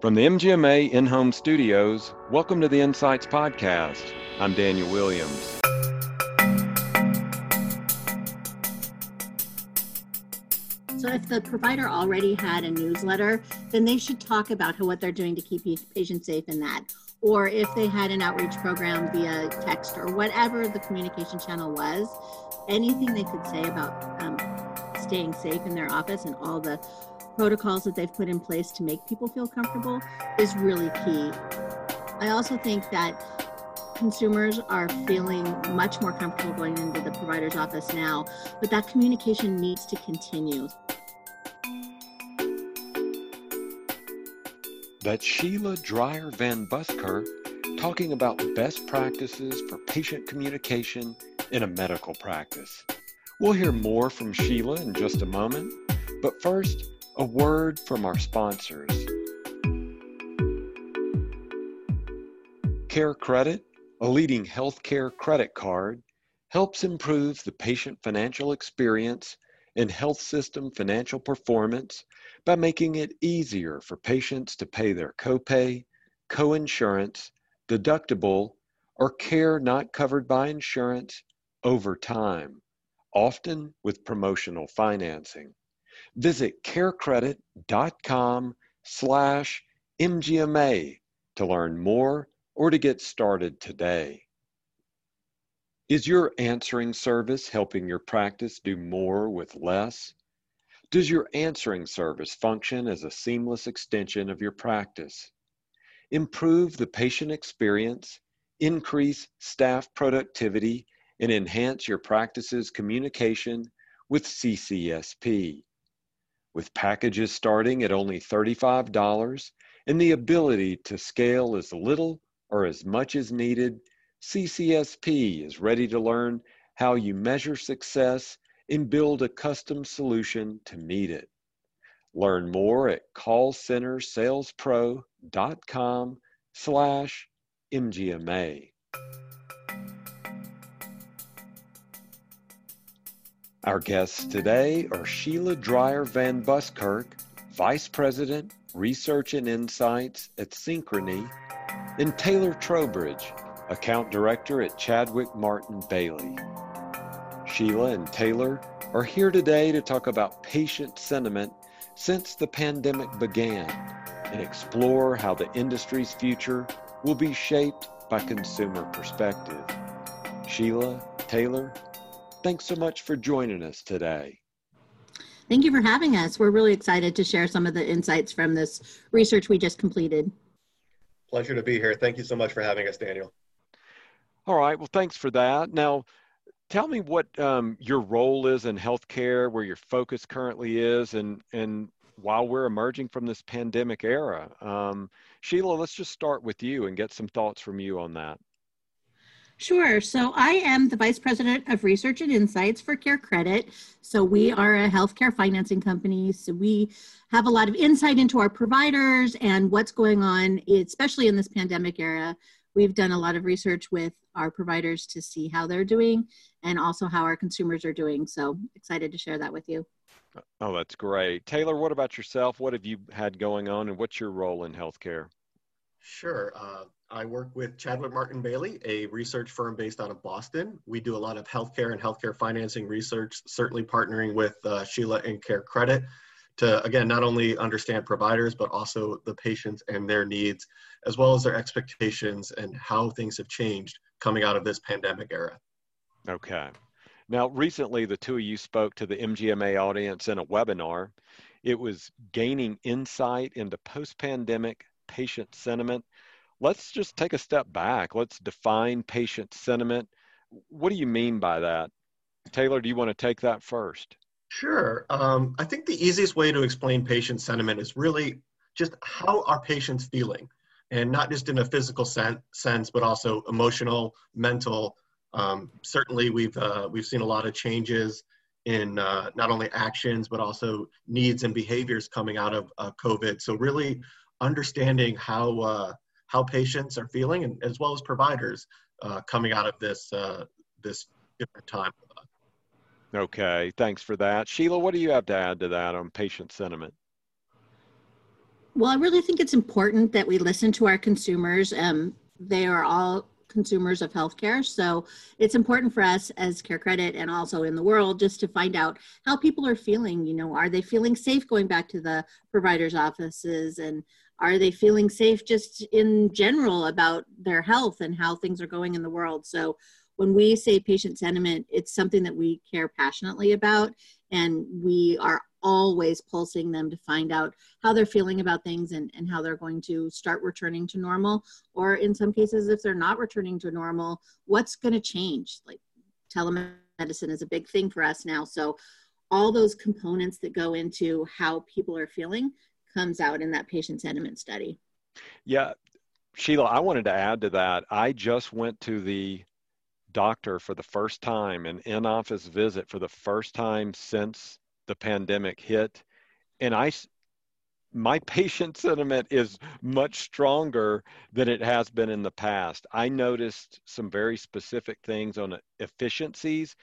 From the MGMA in home studios, welcome to the Insights Podcast. I'm Daniel Williams. So, if the provider already had a newsletter, then they should talk about what they're doing to keep patients safe in that. Or if they had an outreach program via text or whatever the communication channel was, anything they could say about um, staying safe in their office and all the protocols that they've put in place to make people feel comfortable is really key. I also think that consumers are feeling much more comfortable going into the provider's office now, but that communication needs to continue. That's Sheila Dreyer Van Buskirk talking about best practices for patient communication in a medical practice. We'll hear more from Sheila in just a moment, but first, a word from our sponsors. Care Credit, a leading healthcare credit card, helps improve the patient financial experience and health system financial performance by making it easier for patients to pay their copay, coinsurance, deductible, or care not covered by insurance over time, often with promotional financing. Visit carecredit.com slash MGMA to learn more or to get started today. Is your answering service helping your practice do more with less? Does your answering service function as a seamless extension of your practice? Improve the patient experience, increase staff productivity, and enhance your practice's communication with CCSP with packages starting at only $35 and the ability to scale as little or as much as needed, CCSP is ready to learn how you measure success and build a custom solution to meet it. Learn more at callcentersalespro.com slash MGMA. Our guests today are Sheila Dreyer Van Buskirk, Vice President, Research and Insights at Synchrony, and Taylor Trowbridge, Account Director at Chadwick Martin Bailey. Sheila and Taylor are here today to talk about patient sentiment since the pandemic began and explore how the industry's future will be shaped by consumer perspective. Sheila, Taylor, Thanks so much for joining us today. Thank you for having us. We're really excited to share some of the insights from this research we just completed. Pleasure to be here. Thank you so much for having us, Daniel. All right. Well, thanks for that. Now, tell me what um, your role is in healthcare, where your focus currently is, and and while we're emerging from this pandemic era. Um, Sheila, let's just start with you and get some thoughts from you on that. Sure. So I am the Vice President of Research and Insights for Care Credit. So we are a healthcare financing company. So we have a lot of insight into our providers and what's going on, especially in this pandemic era. We've done a lot of research with our providers to see how they're doing and also how our consumers are doing. So excited to share that with you. Oh, that's great. Taylor, what about yourself? What have you had going on and what's your role in healthcare? Sure. Uh, I work with Chadwick Martin Bailey, a research firm based out of Boston. We do a lot of healthcare and healthcare financing research, certainly partnering with uh, Sheila and Care Credit to, again, not only understand providers, but also the patients and their needs, as well as their expectations and how things have changed coming out of this pandemic era. Okay. Now, recently, the two of you spoke to the MGMA audience in a webinar. It was gaining insight into post pandemic patient sentiment let's just take a step back. Let's define patient sentiment. What do you mean by that? Taylor, do you want to take that first? Sure. Um, I think the easiest way to explain patient sentiment is really just how are patients feeling, and not just in a physical sen- sense, but also emotional, mental. Um, certainly, we've uh, we've seen a lot of changes in uh, not only actions but also needs and behaviors coming out of uh, COVID. So, really understanding how uh, how patients are feeling and as well as providers uh, coming out of this uh, this different time. Okay, thanks for that. Sheila, what do you have to add to that on patient sentiment? Well, I really think it's important that we listen to our consumers. Um, they are all consumers of healthcare. So it's important for us as Care Credit and also in the world just to find out how people are feeling. You know, are they feeling safe going back to the provider's offices and are they feeling safe just in general about their health and how things are going in the world? So when we say patient sentiment, it's something that we care passionately about and we are always pulsing them to find out how they're feeling about things and, and how they're going to start returning to normal. Or in some cases if they're not returning to normal what's going to change? Like telemedicine is a big thing for us now. So all those components that go into how people are feeling comes out in that patient sentiment study. Yeah sheila i wanted to add to that. I just went to the doctor for the first time an in-office visit for the first time since the pandemic hit. And i my patient sentiment is much stronger than it has been in the past. I noticed some very specific things on efficiencies.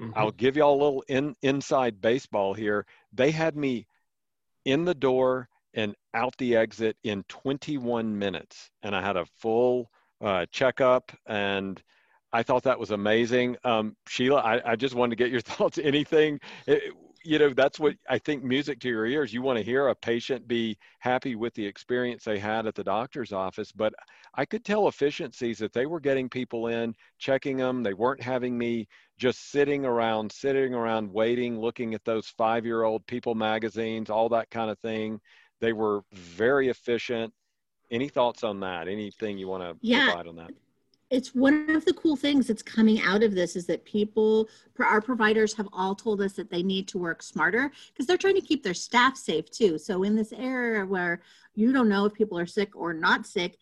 Mm-hmm. i'll give y'all a little in, inside baseball here. They had me in the door and out the exit in 21 minutes and i had a full uh, checkup and I thought that was amazing. Um, Sheila, I, I, just wanted to get your thoughts. Anything, it, you know that's what i think music to your ears. You want to hear a patient be happy with the experience they had at the doctor's office but i could tell efficiencies that they were getting people in checking them they weren't having me just sitting around sitting around waiting looking at those five year old people magazines all that kind of thing. They were very efficient. Any thoughts on that? Anything you want to yeah. provide on that it's one of the cool things that's coming out of this is that people our providers have all told us that they need to work smarter because they're trying to keep their staff safe too so in this era where you don't know if people are sick or not sick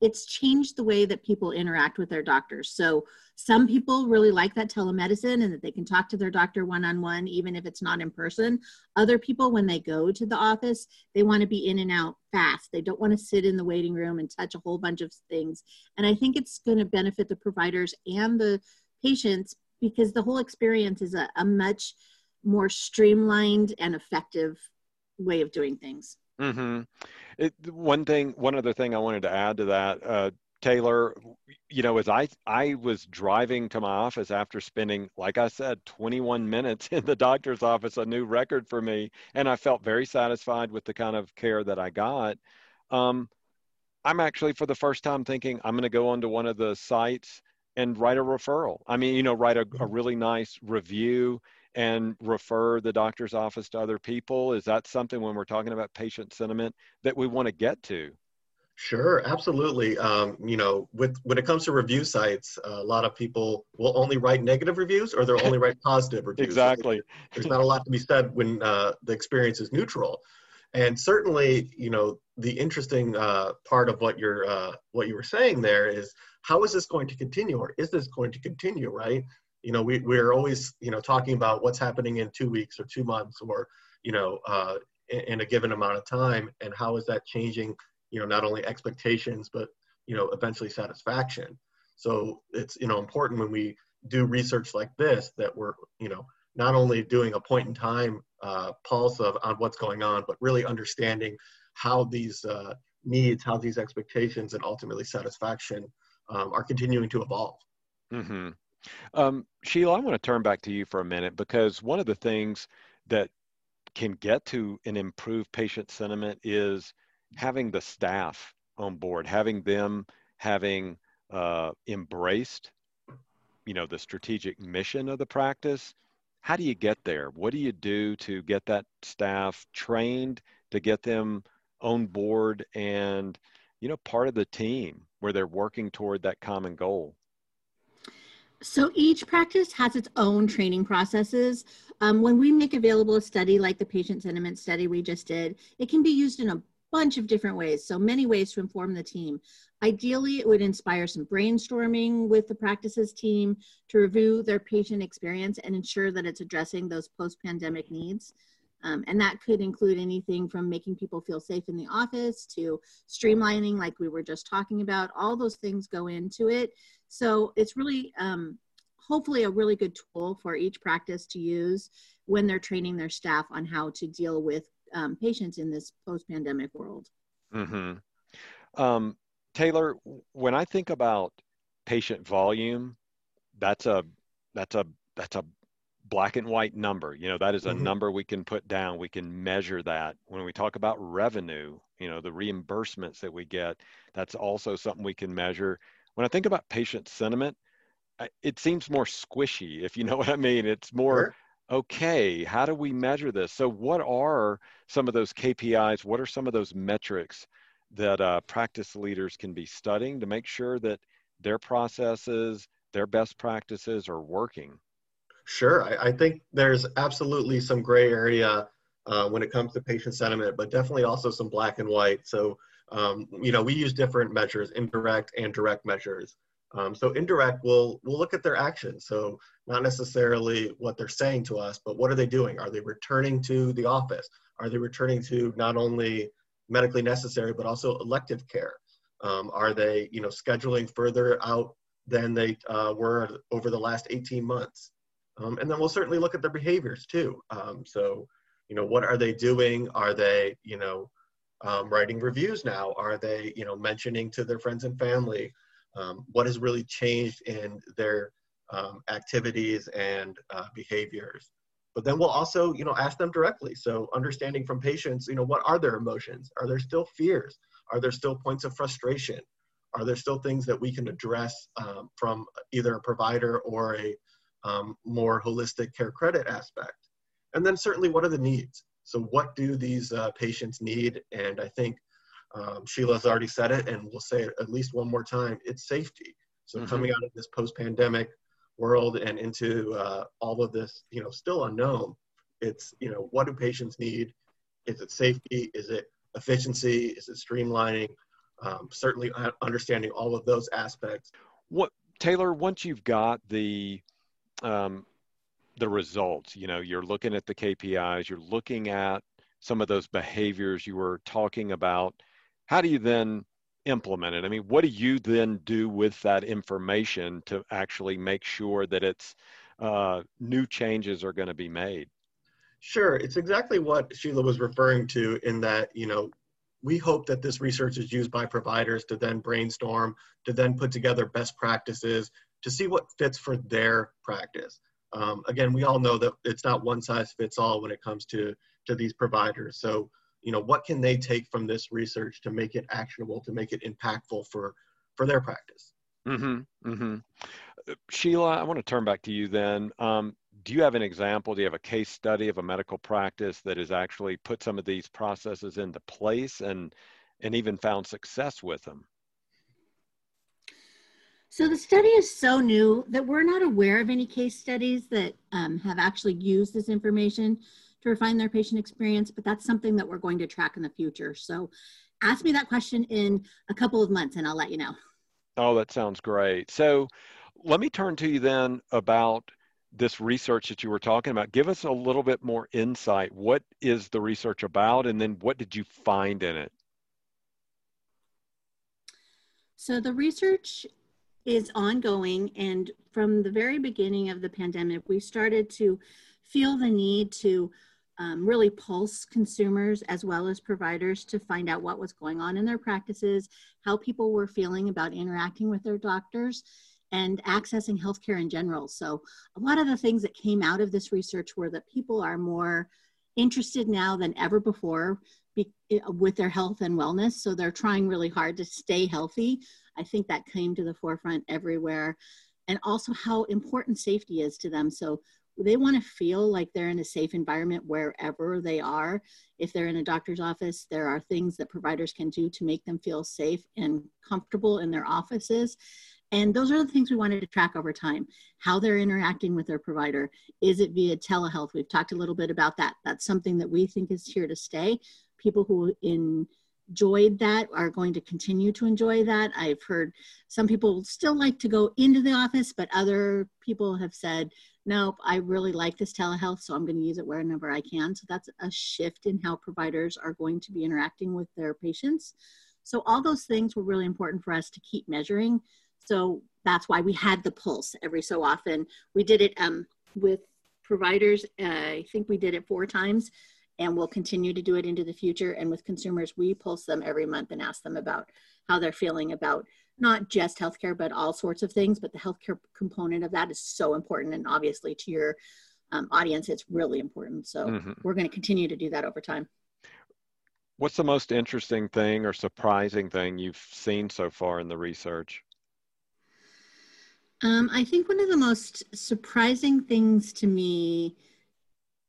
it's changed the way that people interact with their doctors. So some people really like that telemedicine and that they can talk to their doctor one on one, even if it's not in person. Other people, when they go to the office, they want to be in and out fast. They don't want to sit in the waiting room and touch a whole bunch of things. And I think it's going to benefit the providers and the patients because the whole experience is a, a much more streamlined and effective way of doing things. Mm-hmm. It, one thing, one other thing I wanted to add to that, uh, Taylor, you know, as I I was driving to my office after spending, like I said, 21 minutes in the doctor's office, a new record for me, and I felt very satisfied with the kind of care that I got. Um, I'm actually for the first time thinking I'm going to go onto one of the sites and write a referral. I mean, you know, write a, a mm-hmm. really nice review and refer the doctor's office to other people? Is that something when we're talking about patient sentiment that we want to get to? Sure, absolutely. Um, you know, with when it comes to review sites, uh, a lot of people will only write negative reviews, or they'll only write positive reviews. exactly. There's not a lot to be said when uh, the experience is neutral, and certainly, you know, the interesting uh, part of what you're uh, what you were saying there is how is this going to continue, or is this going to continue? Right? you know we, we're always you know talking about what's happening in two weeks or two months or you know uh, in, in, a given amount of time and how is that changing you know not only expectations but you know eventually satisfaction so it's you know important when we do research like this that we're you know not only doing a point in time uh, pulse of on what's going on but really understanding how these uh, needs how these expectations and ultimately satisfaction um, are continuing to evolve mm-hmm. Um, Sheila, I want to turn back to you for a minute because one of the things that can get to an improved patient sentiment is having the staff on board, having them having uh, embraced, you know, the strategic mission of the practice. How do you get there? What do you do to get that staff trained, to get them on board and, you know, part of the team where they're working toward that common goal? So each practice has its own training processes. Um, when we make available a study like the patient sentiment study we just did, it can be used in a bunch of different ways. So many ways to inform the team. Ideally, it would inspire some brainstorming with the practices team to review their patient experience and ensure that it's addressing those post-pandemic needs. Um, and that could include anything from making people feel safe in the office to streamlining, like we were just talking about. All those things go into it. So it's really, um, hopefully, a really good tool for each practice to use when they're training their staff on how to deal with um, patients in this post-pandemic world. Mm-hmm. Um, Taylor, when I think about patient volume, that's a that's a that's a black and white number. You know, that is a mm-hmm. number we can put down. We can measure that. When we talk about revenue, you know, the reimbursements that we get, that's also something we can measure. When I think about patient sentiment, it seems more squishy, if you know what I mean. It's more sure okay, how do we measure this? So, what are some of those KPIs? What are some of those metrics that uh, practice leaders can be studying to make sure that their processes, their best practices are working? Sure. I, I think there's absolutely some gray area uh, when it comes to patient sentiment, but definitely also some black and white. So, um, you know, we use different measures, indirect and direct measures. Um, so indirect, we'll we'll look at their actions. So not necessarily what they're saying to us, but what are they doing? Are they returning to the office? Are they returning to not only medically necessary but also elective care? Um, are they you know scheduling further out than they uh, were over the last 18 months? Um, and then we'll certainly look at their behaviors too. Um, so you know what are they doing? Are they you know um, writing reviews now? Are they you know mentioning to their friends and family? Um, what has really changed in their um, activities and uh, behaviors. But then we'll also, you know, ask them directly. So understanding from patients, you know, what are their emotions? Are there still fears? Are there still points of frustration? Are there still things that we can address um, from either a provider or a um, more holistic care credit aspect? And then certainly, what are the needs? So, what do these uh, patients need? And I think um, Sheila's already said it, and we'll say it at least one more time. It's safety. So mm-hmm. coming out of this post-pandemic world and into uh, all of this, you know, still unknown. It's you know, what do patients need? Is it safety? Is it efficiency? Is it streamlining? Um, certainly understanding all of those aspects. What Taylor? Once you've got the um, the results, you know, you're looking at the KPIs, you're looking at some of those behaviors you were talking about how do you then implement it? I mean, what do you then do with that information to actually make sure that it's uh, new changes are going to be made? Sure, it's exactly what Sheila was referring to in that, you know, we hope that this research is used by providers to then brainstorm, to then put together best practices, to see what fits for their practice. Um, again, we all know that it's not one size fits all when it comes to, to these providers. So you know what can they take from this research to make it actionable to make it impactful for for their practice? Mm-hmm, mm-hmm. sheila i want to turn back to you then. Um, do you have an example do you have a case study of a medical practice that has actually put some of these processes into place and and even found success with them? So the study is so new that we're not aware of any case studies that um, have actually used this information to refine their patient experience, but that's something that we're going to track in the future. So ask me that question in a couple of months and I'll let you know. Oh, that sounds great. So let me turn to you then about this research that you were talking about. Give us a little bit more insight. What is the research about, and then what did you find in it? So, the research is ongoing, and from the very beginning of the pandemic, we started to feel the need to um, really pulse consumers as well as providers to find out what was going on in their practices, how people were feeling about interacting with their doctors, and accessing healthcare in general. So, a lot of the things that came out of this research were that people are more interested now than ever before be, eh, with their health and wellness. So, they're trying really hard to stay healthy. I think that came to the forefront everywhere. And also, how important safety is to them. So, they want to feel like they're in a safe environment wherever they are. If they're in a doctor's office, there are things that providers can do to make them feel safe and comfortable in their offices. And those are the things we wanted to track over time how they're interacting with their provider. Is it via telehealth? We've talked a little bit about that. That's something that we think is here to stay. People who enjoyed that are going to continue to enjoy that. I've heard some people still like to go into the office, but other people have said nope, I really like this telehealth, so I'm going to use it wherever I can. So that's a shift in how providers are going to be interacting with their patients. So all those things were really important for us to keep measuring. So that's why we had the pulse every so often. We did it um, with providers. Uh, I think we did it four times and we'll continue to do it into the future. And with consumers, we pulse them every month and ask them about how they're feeling about not just healthcare, but all sorts of things. But the healthcare component of that is so important. And obviously, to your um, audience, it's really important. So mm-hmm. we're going to continue to do that over time. What's the most interesting thing or surprising thing you've seen so far in the research? Um, I think one of the most surprising things to me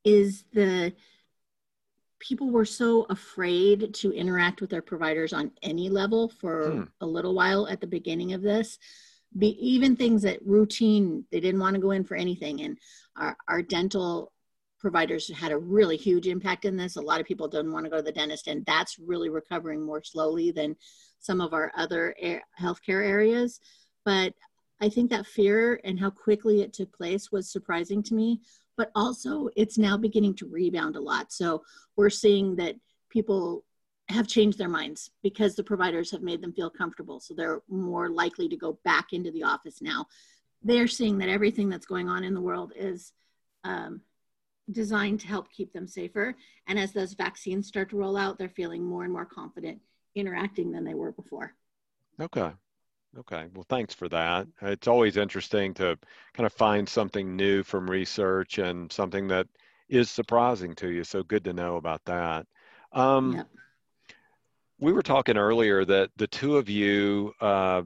is the people were so afraid to interact with their providers on any level for hmm. a little while at the beginning of this. Be, even things that routine, they didn't want to go in for anything. And our, our dental providers had a really huge impact in this. A lot of people didn't want to go to the dentist, and that's really recovering more slowly than some of our other air, healthcare areas. But I think that fear and how quickly it took place was surprising to me but also it's now beginning to rebound a lot. So we're seeing that people have changed their minds because the providers have made them feel comfortable. So they're more likely to go back into the office now. They're seeing that everything that's going on in the world is um, designed to help keep them safer. And as those vaccines start to roll out, they're feeling more and more confident interacting than they were before. Okay. Okay, well, thanks for that. It's always interesting to kind of find something new from research and something that is surprising to you. So good to know about that. Um, yep. We were talking earlier that the two of you uh,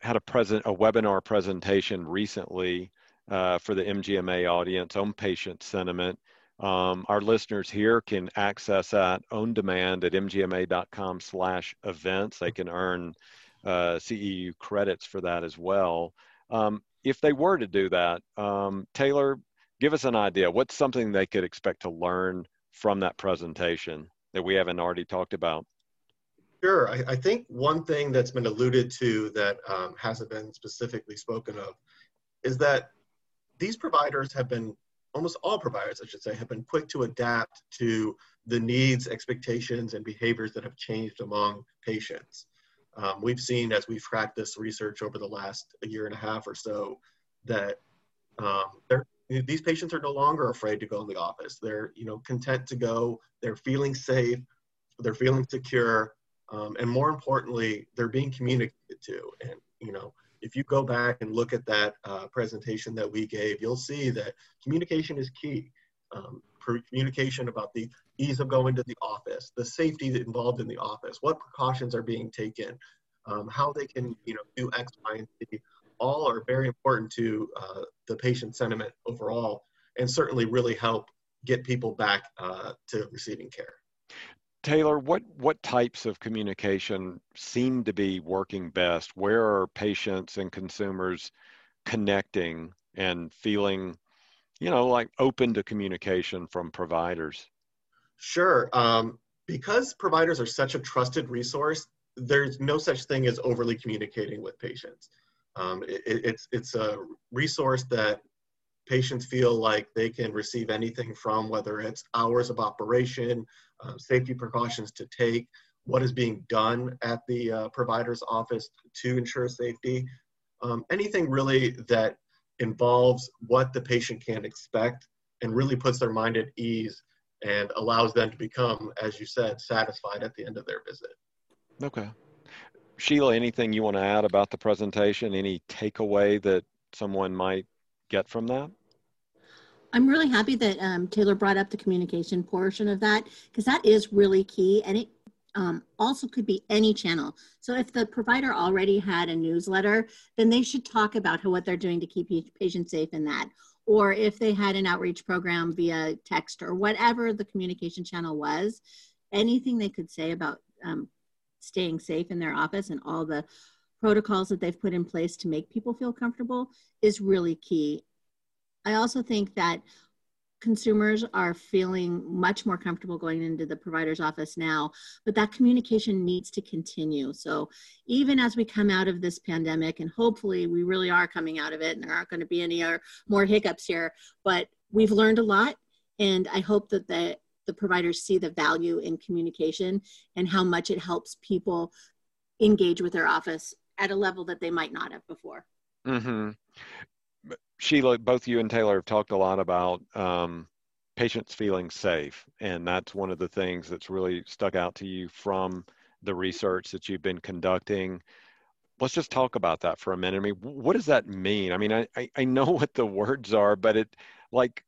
had a present a webinar presentation recently uh, for the MGMA audience on patient sentiment. Um, our listeners here can access that on demand at mgma.com slash events. They can earn uh, CEU credits for that as well. Um, if they were to do that, um, Taylor, give us an idea. What's something they could expect to learn from that presentation that we haven't already talked about? Sure. I, I think one thing that's been alluded to that um, hasn't been specifically spoken of is that these providers have been, almost all providers, I should say, have been quick to adapt to the needs, expectations, and behaviors that have changed among patients. Um, we've seen as we've tracked this research over the last year and a half or so that um, these patients are no longer afraid to go in the office. They're you know content to go. They're feeling safe. They're feeling secure, um, and more importantly, they're being communicated to. And you know, if you go back and look at that uh, presentation that we gave, you'll see that communication is key. Um, communication about the ease of going to the office, the safety involved in the office, what precautions are being taken, um, how they can you know do X, Y, and Z. All are very important to uh, the patient sentiment overall, and certainly really help get people back uh, to receiving care. Taylor, what what types of communication seem to be working best? Where are patients and consumers connecting and feeling you know, like open to communication from providers? Sure. Um, because providers are such a trusted resource, there's no such thing as overly communicating with patients. Um, it, it's, it's a resource that patients feel like they can receive anything from, whether it's hours of operation, uh, safety precautions to take, what is being done at the uh, provider's office to ensure safety, um, anything really that involves what the patient can expect and really puts their mind at ease and allows them to become, as you said, satisfied at the end of their visit. Okay. Sheila, anything you want to add about the presentation? Any takeaway that someone might get from that? I'm really happy that um, Taylor brought up the communication portion of that because that is really key and it um, also could be any channel. So if the provider already had a newsletter, then they should talk about how, what they're doing to keep patients safe in that. Or if they had an outreach program via text or whatever the communication channel was, anything they could say about um, staying safe in their office and all the protocols that they've put in place to make people feel comfortable is really key. I also think that consumers are feeling much more comfortable going into the provider's office now, but that communication needs to continue. So even as we come out of this pandemic, and hopefully we really are coming out of it and there aren't going to be any more hiccups here, but we've learned a lot. And I hope that the, the providers see the value in communication and how much it helps people engage with their office at a level that they might not have before. Mm-hmm. Sheila, both you and Taylor have talked a lot about um, patients feeling safe. And that's one of the things that's really stuck out to you from the research that you've been conducting. Let's just talk about that for a minute. I mean, what does that mean? I mean, I, I know what the words are, but it like,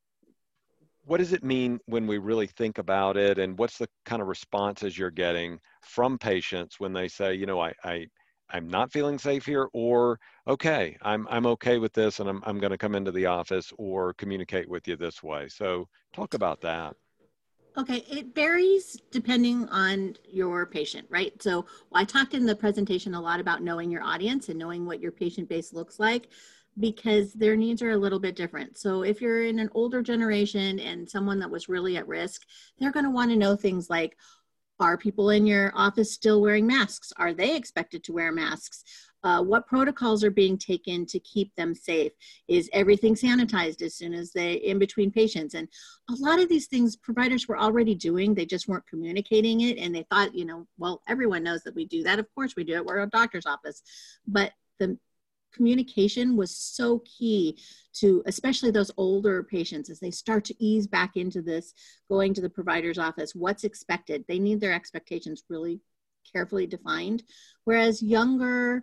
what does it mean when we really think about it? And what's the kind of responses you're getting from patients when they say, you know, I, I, I'm not feeling safe here, or okay, I'm I'm okay with this, and I'm I'm going to come into the office or communicate with you this way. So talk about that. Okay, it varies depending on your patient, right? So I talked in the presentation a lot about knowing your audience and knowing what your patient base looks like because their needs are a little bit different. So if you're in an older generation and someone that was really at risk, they're going to want to know things like, are people in your office still wearing masks? Are they expected to wear masks? Uh, what protocols are being taken to keep them safe? Is everything sanitized as soon as they in between patients? And a lot of these things providers were already doing. They just weren't communicating it, and they thought, you know, well, everyone knows that we do that. Of course, we do it. We're a doctor's office, but the communication was so key to especially those older patients as they start to ease back into this going to the provider's office what's expected. They need their expectations really carefully defined. Whereas younger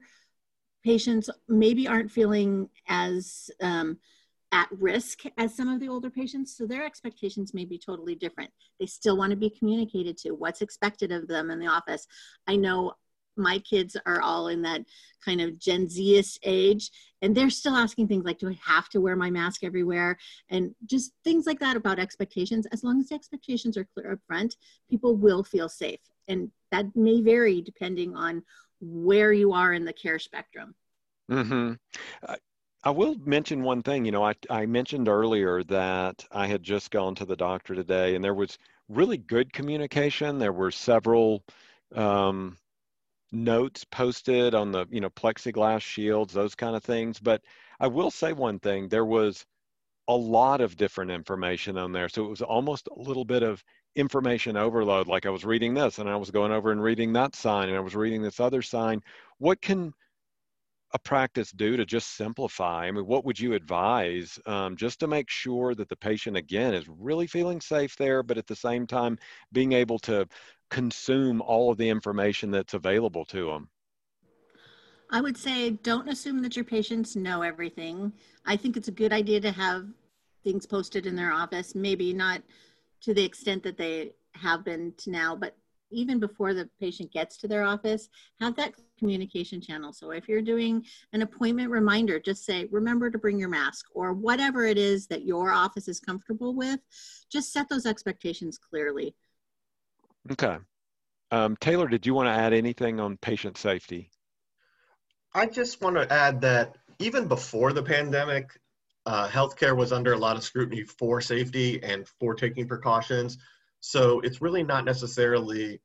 patients maybe aren't feeling as um, at risk as some of the older patients so their expectations may be totally different. They still want to be communicated to what's expected of them in the office. I know my kids are all in that kind of Gen Z age, and they're still asking things like, Do I have to wear my mask everywhere? And just things like that about expectations. As long as the expectations are clear up front, people will feel safe. And that may vary depending on where you are in the care spectrum. Uh, I will mention one thing. You know, I, I mentioned earlier that I had just gone to the doctor today, and there was really good communication. There were several um, notes posted on the you know plexiglass shields those kind of things but i will say one thing there was a lot of different information on there so it was almost a little bit of information overload like i was reading this and i was going over and reading that sign and i was reading this other sign. What can a practice do to just simplify? I mean what would you advise um, just to make sure that the patient again is really feeling safe there but at the same time being able to consume all of the information that's available to them? I would say don't assume that your patients know everything. I think it's a good idea to have things posted in their office, maybe not to the extent that they have been to now, but even before the patient gets to their office, have that communication channel. So if you're doing an appointment reminder, just say, remember to bring your mask or whatever it is that your office is comfortable with, just set those expectations clearly. Okay. Um, Taylor, did you want to add anything on patient safety? I just want to add that even before the pandemic, uh, healthcare was under a lot of scrutiny for safety and for taking precautions. So it's really not necessarily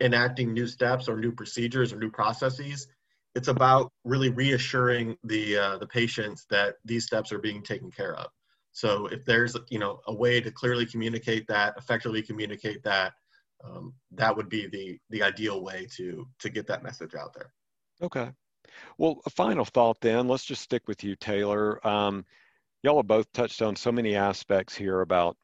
enacting new steps or new procedures or new processes. It's about really reassuring the uh, the patients that these steps are being taken care of. So if there's you know a way to clearly communicate that, effectively communicate that, um, that would be the the ideal way to to get that message out there. Okay. Well, a final thought then. Let's just stick with you, Taylor. Um, y'all have both touched on so many aspects here about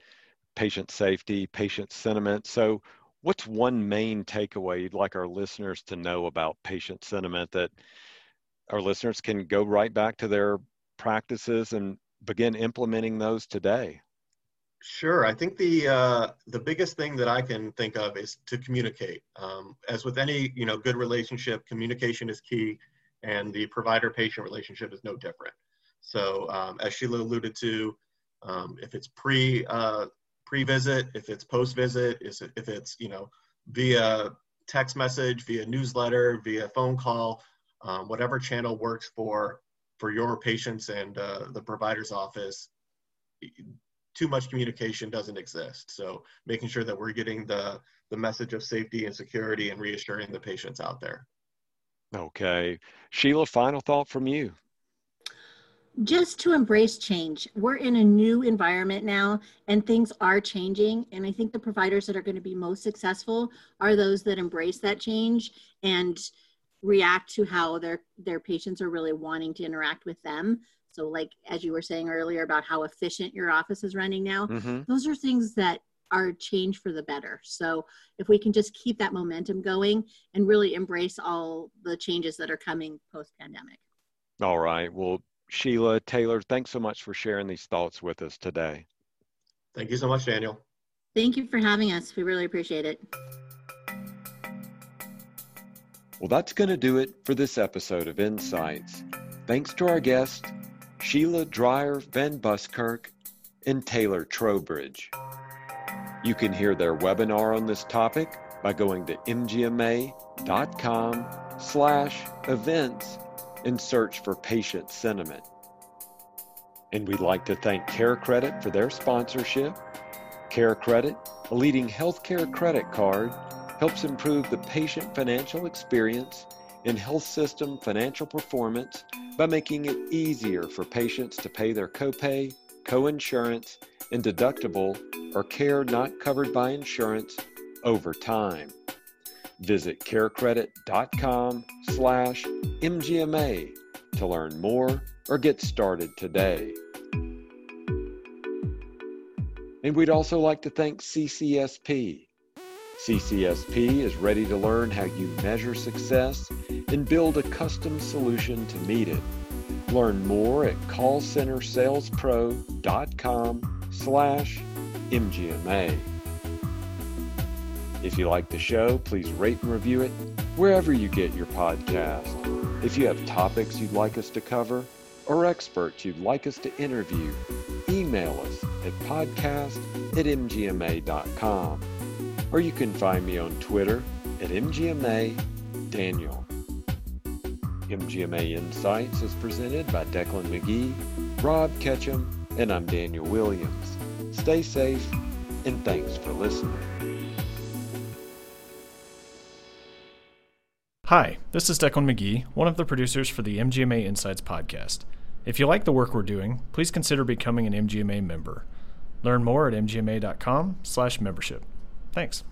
patient safety, patient sentiment. So, what's one main takeaway you'd like our listeners to know about patient sentiment that our listeners can go right back to their practices and begin implementing those today? Sure. I think the uh, the biggest thing that I can think of is to communicate. Um, as with any you know good relationship, communication is key, and the provider-patient relationship is no different. So um, as Sheila alluded to, um, if it's pre uh, pre-visit, if it's post-visit, if it's you know via text message, via newsletter, via phone call, um, whatever channel works for for your patients and uh, the provider's office too much communication doesn't exist. So making sure that we're getting the, the message of safety and security and reassuring the patients out there. Okay. Sheila, final thought from you. Just to embrace change. We're in a new environment now and things are changing. And I think the providers that are going to be most successful are those that embrace that change and react to how their their patients are really wanting to interact with them So, like as you were saying earlier about how efficient your office is running now, Mm-hmm. those are things that are change for the better. So, if we can just keep that momentum going and really embrace all the changes that are coming post pandemic. All right. Well, Sheila, Taylor, thanks so much for sharing these thoughts with us today. Thank you so much, Daniel. Thank you for having us. We really appreciate it. Well, that's going to do it for this episode of Insights. Thanks to our guests, Sheila Dreyer Van Buskirk and Taylor Trowbridge. You can hear their webinar on this topic by going to mgma.com slash events and search for patient sentiment. And we'd like to thank Care Credit for their sponsorship. Care Credit, a leading healthcare credit card, helps improve the patient financial experience and health system financial performance by making it easier for patients to pay their copay, coinsurance, and deductible or care not covered by insurance over time. Visit carecredit.com slash MGMA to learn more or get started today. And we'd also like to thank CCSP. CCSP is ready to learn how you measure success and build a custom solution to meet it. Learn more at callcentersalespro.com slash MGMA. If you like the show, please rate and review it wherever you get your podcast. If you have topics you'd like us to cover or experts you'd like us to interview, email us at podcast at mgma.com. Or you can find me on Twitter at MGMA Daniel. MGMA Insights is presented by Decklan McGee, Rob Ketcham, and I'm Daniel Williams. Stay safe and thanks for listening. Hi, this is Decklan McGee, one of the producers for the MGMA Insights podcast. If you like the work we're doing, please consider becoming an MGMA member. Learn more at mgma.com/membership. Thanks.